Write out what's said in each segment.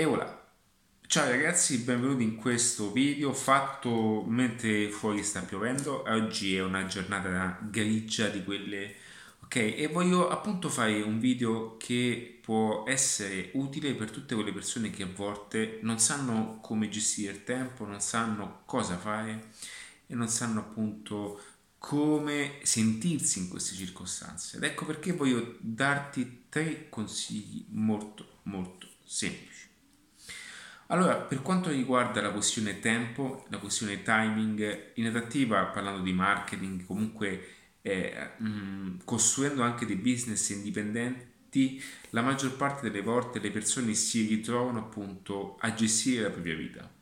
E voilà. Ciao ragazzi, benvenuti in questo video fatto mentre fuori sta piovendo. Oggi è una giornata grigia di quelle, ok? E voglio appunto fare un video che può essere utile per tutte quelle persone che a volte non sanno come gestire il tempo, non sanno cosa fare e non sanno appunto come sentirsi in queste circostanze. Ed ecco perché voglio darti tre consigli molto molto semplici. Allora, per quanto riguarda la questione tempo, la questione timing, in adattiva, parlando di marketing, comunque eh, mh, mm, costruendo anche dei business indipendenti, la maggior parte delle volte le persone si ritrovano appunto a gestire la propria vita.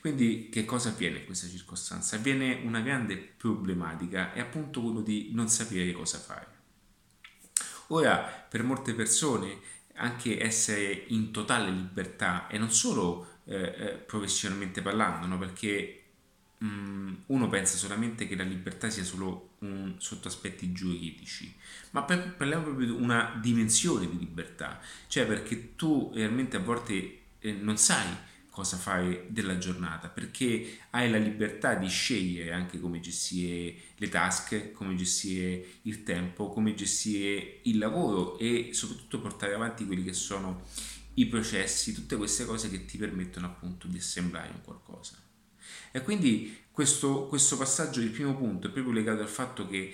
Quindi che cosa avviene in questa circostanza? Avviene una grande problematica, è appunto quello di non sapere cosa fare. Ora, per molte persone anche essere in totale libertà e non solo eh, eh, professionalmente parlando, no? perché mh, mm, uno pensa solamente che la libertà sia solo un, sotto aspetti giuridici, ma per, parliamo proprio di una dimensione di libertà, cioè perché tu realmente a volte eh, non sai cosa fare della giornata, perché hai la libertà di scegliere anche come gestire le tasche, come gestire il tempo, come gestire il lavoro e soprattutto portare avanti quelli che sono i processi, tutte queste cose che ti permettono appunto di assemblare un qualcosa. E quindi questo, questo passaggio, il primo punto, è proprio legato al fatto che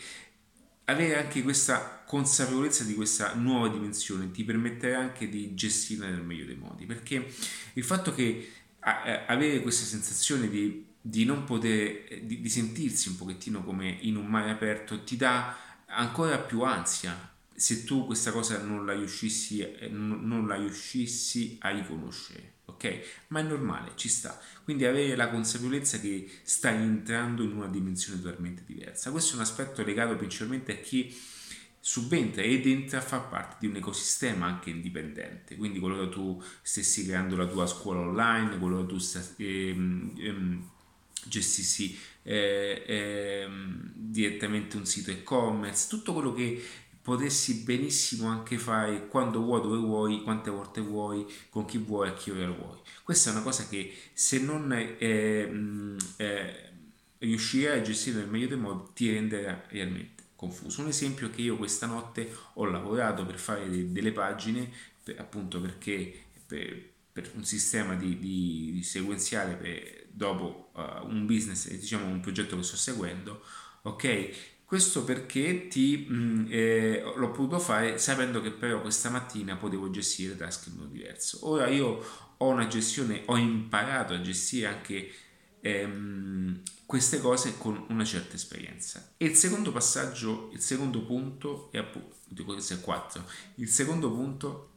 avere anche questa consapevolezza di questa nuova dimensione ti permetterà anche di gestirla nel meglio dei modi perché il fatto che avere questa sensazione di, di non poter di, di, sentirsi un pochettino come in un mare aperto ti dà ancora più ansia. Se tu questa cosa non la riuscissi, non la riuscissi a riconoscere ok? Ma è normale, ci sta. Quindi avere la consapevolezza che stai entrando in una dimensione totalmente diversa. Questo è un aspetto legato principalmente a chi subentra ed entra a far parte di un ecosistema anche indipendente, quindi qualora tu stessi creando la tua scuola online, qualora tu stessi, ehm, ehm, gestissi eh, ehm, direttamente un sito e-commerce, tutto quello che potessi benissimo anche fare quando vuoi, dove vuoi, quante volte vuoi, con chi vuoi, a che ora vuoi. Questa è una cosa che se non eh, eh, riuscirai a gestire nel meglio dei modi ti renderà realmente confuso. Un esempio è che io questa notte ho lavorato per fare de- delle pagine, per, appunto perché per, per un sistema di, di, di sequenziale per, dopo uh, un business, diciamo un progetto che sto seguendo, ok? Questo perché ti, mh, mm, eh, l'ho potuto fare sapendo che però questa mattina potevo gestire task in modo diverso. Ora io ho una gestione, ho imparato a gestire anche ehm, queste cose con una certa esperienza. E il secondo passaggio, il secondo punto è appunto, dico questo è 4, il secondo punto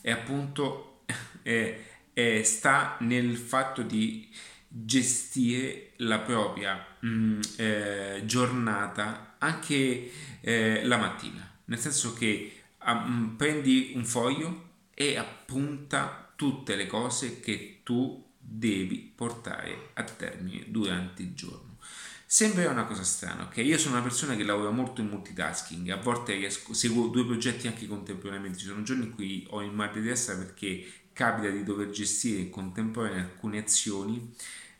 è appunto, è, è, sta nel fatto di gestire la propria mh, mm, eh, giornata anche eh, la mattina, nel senso che um, prendi un foglio e appunta tutte le cose che tu devi portare a termine durante il giorno. Sembra una cosa strana, ok? Io sono una persona che lavora molto in multitasking, a volte riesco, seguo due progetti anche contemporaneamente, ci sono giorni in cui ho il mal di testa perché capita di dover gestire in contemporanea alcune azioni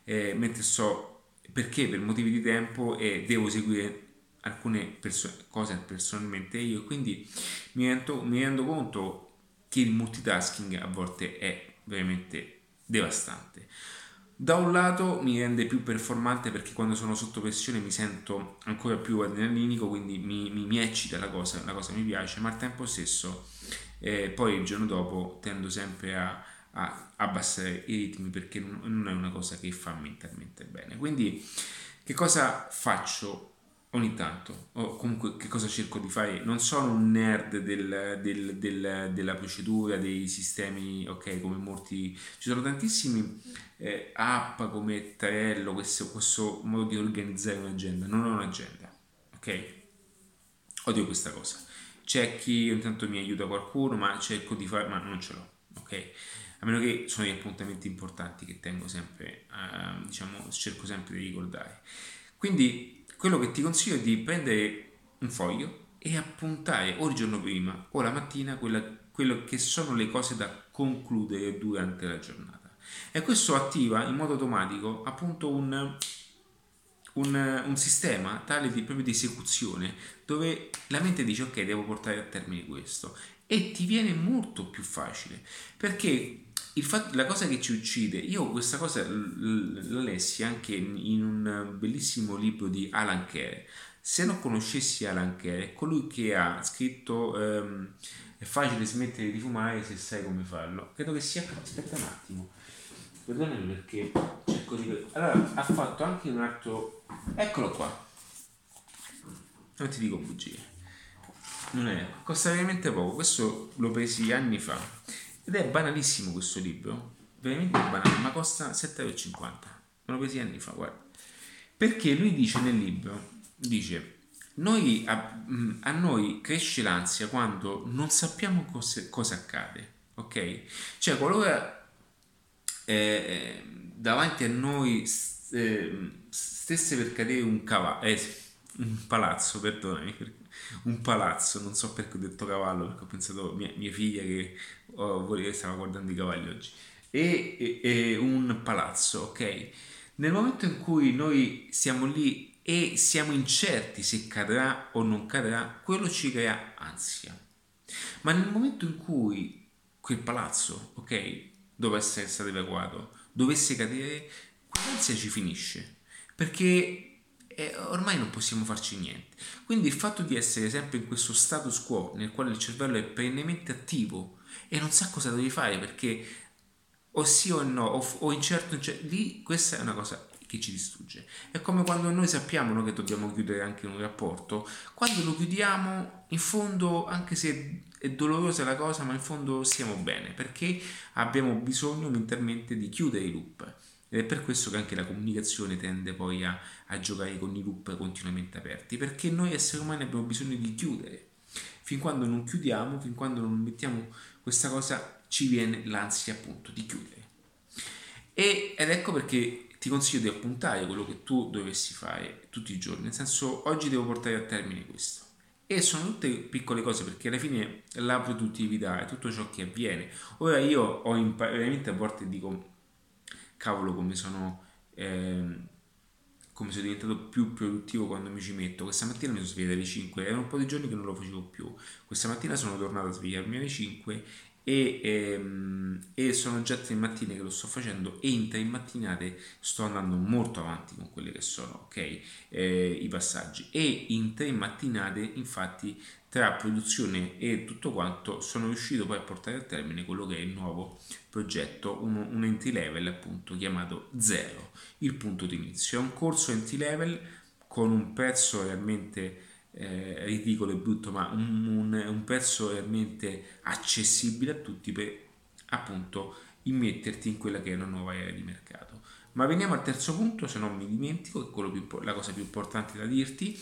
eh, mentre so perché per motivi di tempo e devo seguire alcune perso- cose personalmente io quindi mi rendo, mi rendo conto che il multitasking a volte è veramente devastante. Da un lato mi rende più performante perché quando sono sotto pressione mi sento ancora più adrenalinico, quindi mi, mi, mi eccita la cosa, la cosa mi piace, ma al tempo stesso eh, poi il giorno dopo tendo sempre a, a abbassare i ritmi perché non è una cosa che fa mentalmente bene. Quindi che cosa faccio ogni tanto o comunque che cosa cerco di fare? Non sono un nerd del, del, del, della procedura, dei sistemi, ok, come molti... Ci sono tantissimi eh, app come Trello, questo, questo modo di organizzare un'agenda. Non ho un'agenda, ok? Odio questa cosa. C'è chi ogni tanto mi aiuta qualcuno, ma cerco di fare, ma non ce l'ho, ok? Meno che sono gli appuntamenti importanti che tengo sempre, eh, diciamo, cerco sempre di ricordare. Quindi quello che ti consiglio è di prendere un foglio e appuntare o il giorno prima o la mattina quella quello che sono le cose da concludere durante la giornata. E questo attiva in modo automatico appunto un, un, un sistema tale di, proprio di esecuzione dove la mente dice ok devo portare a termine questo e ti viene molto più facile perché Fatto, la cosa che ci uccide, io questa cosa la lessi anche in un bellissimo libro di Alan Kerr. Se non conoscessi Alan Kerr, è colui che ha scritto um, È facile smettere di fumare se sai come farlo. Credo che sia. Aspetta un attimo, perdonami perché cerco di. Allora, ha fatto anche un altro. Eccolo qua. Non ti dico bugie. Non è. Costa veramente poco. Questo l'ho presi anni fa ed è banalissimo questo libro, veramente banale, ma costa 7,50 euro. Me lo presi anni fa, guarda. Perché lui dice nel libro, dice, noi, a, mm, a noi cresce l'ansia quando non sappiamo cose, cosa accade, ok? Cioè, qualora eh, davanti a noi eh, stesse per cadere un cavallo, eh, un palazzo, perdonami, un palazzo, non so perché ho detto cavallo, perché ho pensato mia, mia figlia che oh, stava guardando i cavalli oggi, e, e, e un palazzo, ok? Nel momento in cui noi siamo lì e siamo incerti se cadrà o non cadrà, quello ci crea ansia. Ma nel momento in cui quel palazzo, ok, dovesse essere evacuato, dovesse cadere, quell'ansia ci finisce. Perché e ormai non possiamo farci niente. Quindi il fatto di essere sempre in questo status quo nel quale il cervello è perennemente attivo e non sa cosa devi fare perché o sì o no, o, o incerto, incerto, lì questa è una cosa che ci distrugge. È come quando noi sappiamo no, che dobbiamo chiudere anche un rapporto, quando lo chiudiamo, in fondo, anche se è dolorosa la cosa, ma in fondo stiamo bene perché abbiamo bisogno mentalmente di chiudere i loop. Ed è per questo che anche la comunicazione tende poi a, a giocare con i loop continuamente aperti, perché noi esseri umani abbiamo bisogno di chiudere. Fin quando non chiudiamo, fin quando non mettiamo questa cosa, ci viene l'ansia appunto di chiudere. E, ed ecco perché ti consiglio di appuntare quello che tu dovessi fare tutti i giorni, nel senso oggi devo portare a termine questo. E sono tutte piccole cose perché alla fine la produttività è tutto ciò che avviene. Ora io ho imparato, veramente a volte dico cavolo come sono, eh, come sono diventato più produttivo quando mi ci metto. Questa mattina mi sono svegliato alle 5, erano un po' di giorni che non lo facevo più. Questa mattina sono tornato a svegliarmi alle 5 e, ehm, e, sono già tre mattine che lo sto facendo e in tre mattinate sto andando molto avanti con quelli che sono ok eh, i passaggi e in tre mattinate infatti tra produzione e tutto quanto sono riuscito poi a portare a termine quello che è il nuovo progetto, un, un entry level appunto chiamato Zero, il punto di inizio. È un corso entry level con un prezzo realmente eh, ridicolo e brutto, ma un, un, un prezzo realmente accessibile a tutti per appunto immetterti in quella che è una nuova era di mercato. Ma veniamo al terzo punto, se non mi dimentico, che è più, la cosa più importante da dirti.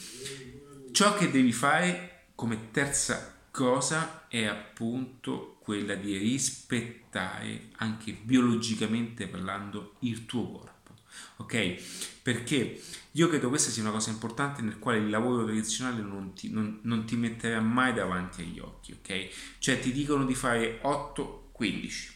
Ciò che devi fare come terza cosa è appunto quella di rispettare anche biologicamente parlando il tuo corpo. Ok? Perché io credo questa sia una cosa importante nel quale il lavoro tradizionale non ti, non, non ti metterà mai davanti agli occhi, ok? Cioè ti dicono di fare 8-15,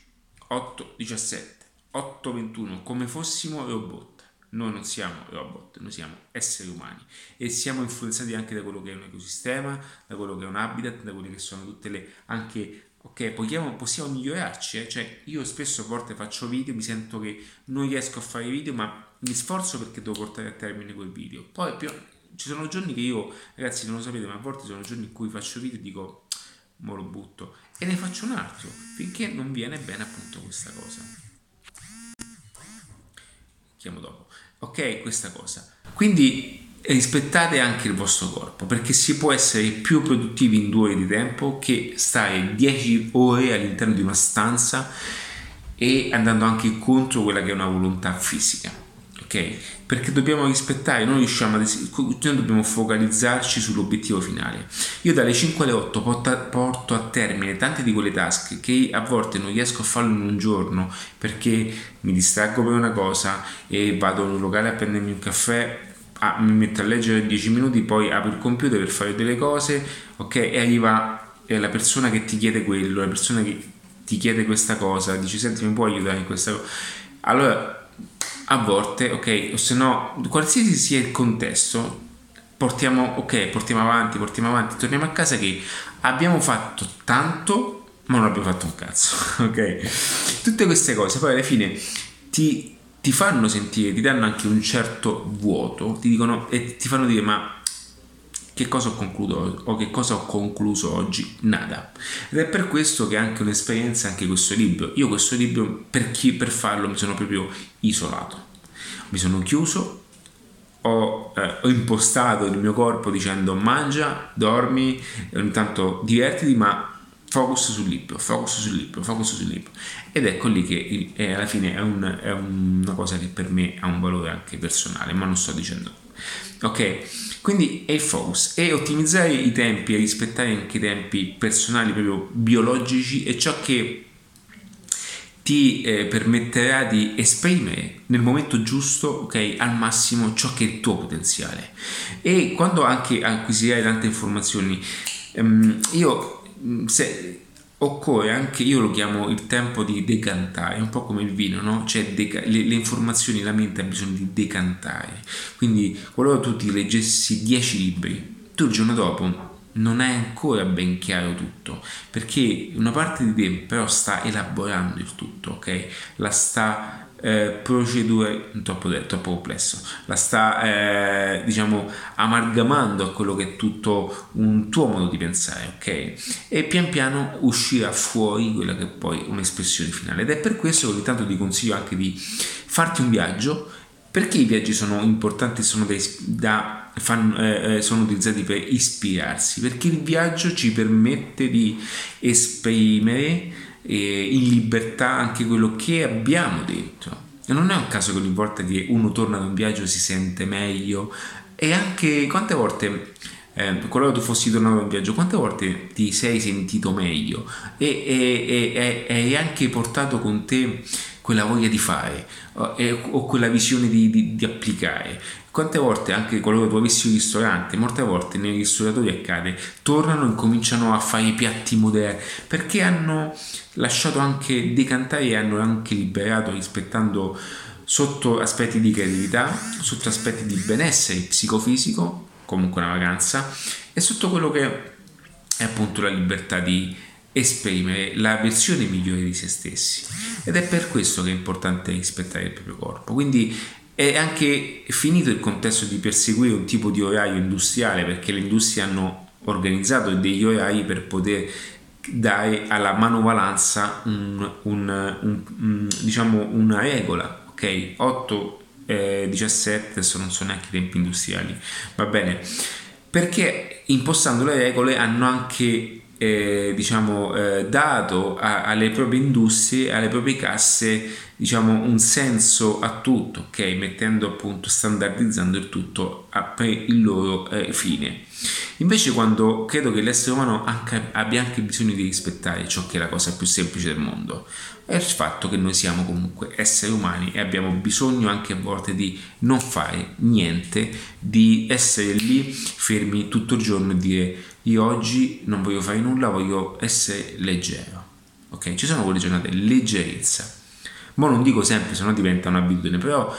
8-17, 8-21, come fossimo robot noi non siamo robot, noi siamo esseri umani e siamo influenzati anche da quello che è un ecosistema, da quello che è un habitat, da quelle che sono tutte le anche ok, possiamo, possiamo migliorarci, eh? cioè io spesso a volte faccio video, mi sento che non riesco a fare video, ma mi sforzo perché devo portare a termine quel video. Poi più, ci sono giorni che io, ragazzi, non lo sapete, ma a volte sono giorni in cui faccio video e dico, mo lo butto, e ne faccio un altro, finché non viene bene appunto questa cosa. Chiamo dopo. Ok, questa cosa. Quindi rispettate anche il vostro corpo perché si può essere più produttivi in due ore di tempo che stare 10 ore all'interno di una stanza e andando anche contro quella che è una volontà fisica ok? Perché dobbiamo rispettare, noi riusciamo a, noi dobbiamo focalizzarci sull'obiettivo finale. Io dalle 5 alle 8 porto, a termine tante di quelle task che a volte non riesco a farlo in un giorno perché mi distraggo per una cosa e vado in un locale a prendermi un caffè Ah, mi metto a leggere 10 minuti, poi apro il computer per fare delle cose, ok? E arriva è la persona che ti chiede quello, la persona che ti chiede questa cosa, dici senti mi puoi aiutare in questa cosa, allora a volte, ok, o se no, qualsiasi sia il contesto, portiamo, ok, portiamo avanti, portiamo avanti, torniamo a casa che abbiamo fatto tanto, ma non abbiamo fatto un cazzo, ok? Tutte queste cose poi alla fine ti, ti fanno sentire, ti danno anche un certo vuoto, ti dicono e ti fanno dire ma che cosa ho concluso o che cosa ho concluso oggi? Nada. Ed è per questo che è anche un'esperienza anche questo libro. Io questo libro per chi per farlo mi sono proprio isolato. Mi sono chiuso ho, eh, ho, impostato il mio corpo dicendo mangia, dormi, ogni tanto divertiti, ma focus sul libro, focus sul libro, focus sul libro. Ed ecco lì che è, alla fine è, un, è, una cosa che per me ha un valore anche personale, ma non sto dicendo. Ok, quindi è il focus e ottimizzare i tempi e rispettare anche i tempi personali, proprio biologici, è ciò che ti eh, permetterà di esprimere nel momento giusto, ok, al massimo ciò che è il tuo potenziale. E quando anche acquisirai tante informazioni, ehm, io se occorre anche, io lo chiamo il tempo di decantare, un po' come il vino, no? Cioè deca- le, le, informazioni, la mente ha bisogno di decantare. Quindi qualora tu ti leggessi 10 libri, tu il giorno dopo non è ancora ben chiaro tutto, perché una parte di te però sta elaborando il tutto, ok? La sta eh, procedura troppo, troppo complesso. La sta eh, diciamo amalgamando a quello che è tutto un tuo modo di pensare ok? E pian piano uscirà fuori quella che è poi un'espressione finale. Ed è per questo che ogni tanto ti consiglio anche di farti un viaggio perché i viaggi sono importanti sono da fanno, eh, eh, sono utilizzati per ispirarsi, perché il viaggio ci permette di esprimere eh, in libertà anche quello che abbiamo dentro. E non è un caso che ogni volta che uno torna da un viaggio si sente meglio e anche quante volte eh, qualora tu fossi tornato da un viaggio, quante volte ti sei sentito meglio e, e, hai anche portato con te quella voglia di fare o quella visione di, di, di applicare. Quante volte anche qualora tu avessi un ristorante, molte volte nei ristoratori accade, tornano e cominciano a fare i piatti moderni perché hanno lasciato anche decantare e hanno anche liberato rispettando sotto aspetti di creatività, sotto aspetti di benessere psicofisico, comunque una vacanza, e sotto quello che è appunto la libertà di esprimere la versione migliore di se stessi. Ed è per questo che è importante rispettare il proprio corpo. Quindi è anche finito il contesto di perseguire un tipo di orario industriale perché le industrie hanno organizzato degli orari per poter dare alla manovalanza un, un, un, diciamo una regola ok? 8 eh, 17 adesso non so neanche i tempi industriali. Va bene. Perché impostando le regole hanno anche eh, diciamo, eh, dato a, alle proprie industrie, alle proprie casse, diciamo, un senso a tutto, ok? Mettendo appunto, standardizzando il tutto a, per il loro eh, fine. Invece quando credo che l'essere umano anche, abbia anche bisogno di rispettare ciò che è la cosa più semplice del mondo, è il fatto che noi siamo comunque esseri umani e abbiamo bisogno anche a volte di non fare niente, di essere lì fermi tutto il giorno e dire io oggi non voglio fare nulla, voglio essere leggero. Ok? Ci sono quelle giornate leggerezza. Ma non dico sempre, se no diventa un'abitudine, però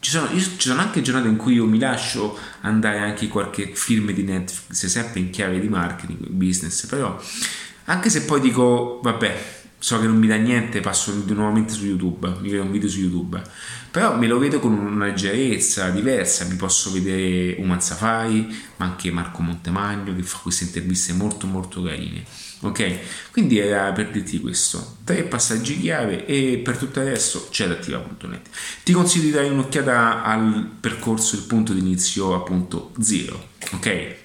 ci sono, io, ci sono, anche giornate in cui io mi lascio andare anche qualche film di Netflix, sempre in chiave di marketing, business, però anche se poi dico, vabbè, so che non mi dà niente, passo nuovamente su YouTube, mi vedo un video su YouTube, però me lo vedo con una leggerezza diversa, mi posso vedere Uman Safari, ma anche Marco Montemagno che fa queste interviste molto molto carine, ok? Quindi era per dirti questo, tre passaggi chiave e per tutto il resto c'è adattiva.net. Ti consiglio di dare un'occhiata al percorso, il punto di inizio appunto zero, ok?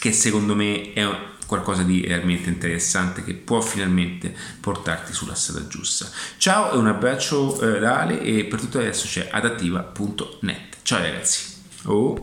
Che secondo me è qualcosa di realmente interessante che può finalmente portarti sulla strada giusta. Ciao e un abbraccio eh, da Ale e per tutto adesso c'è adattiva.net. Ciao ragazzi. Oh.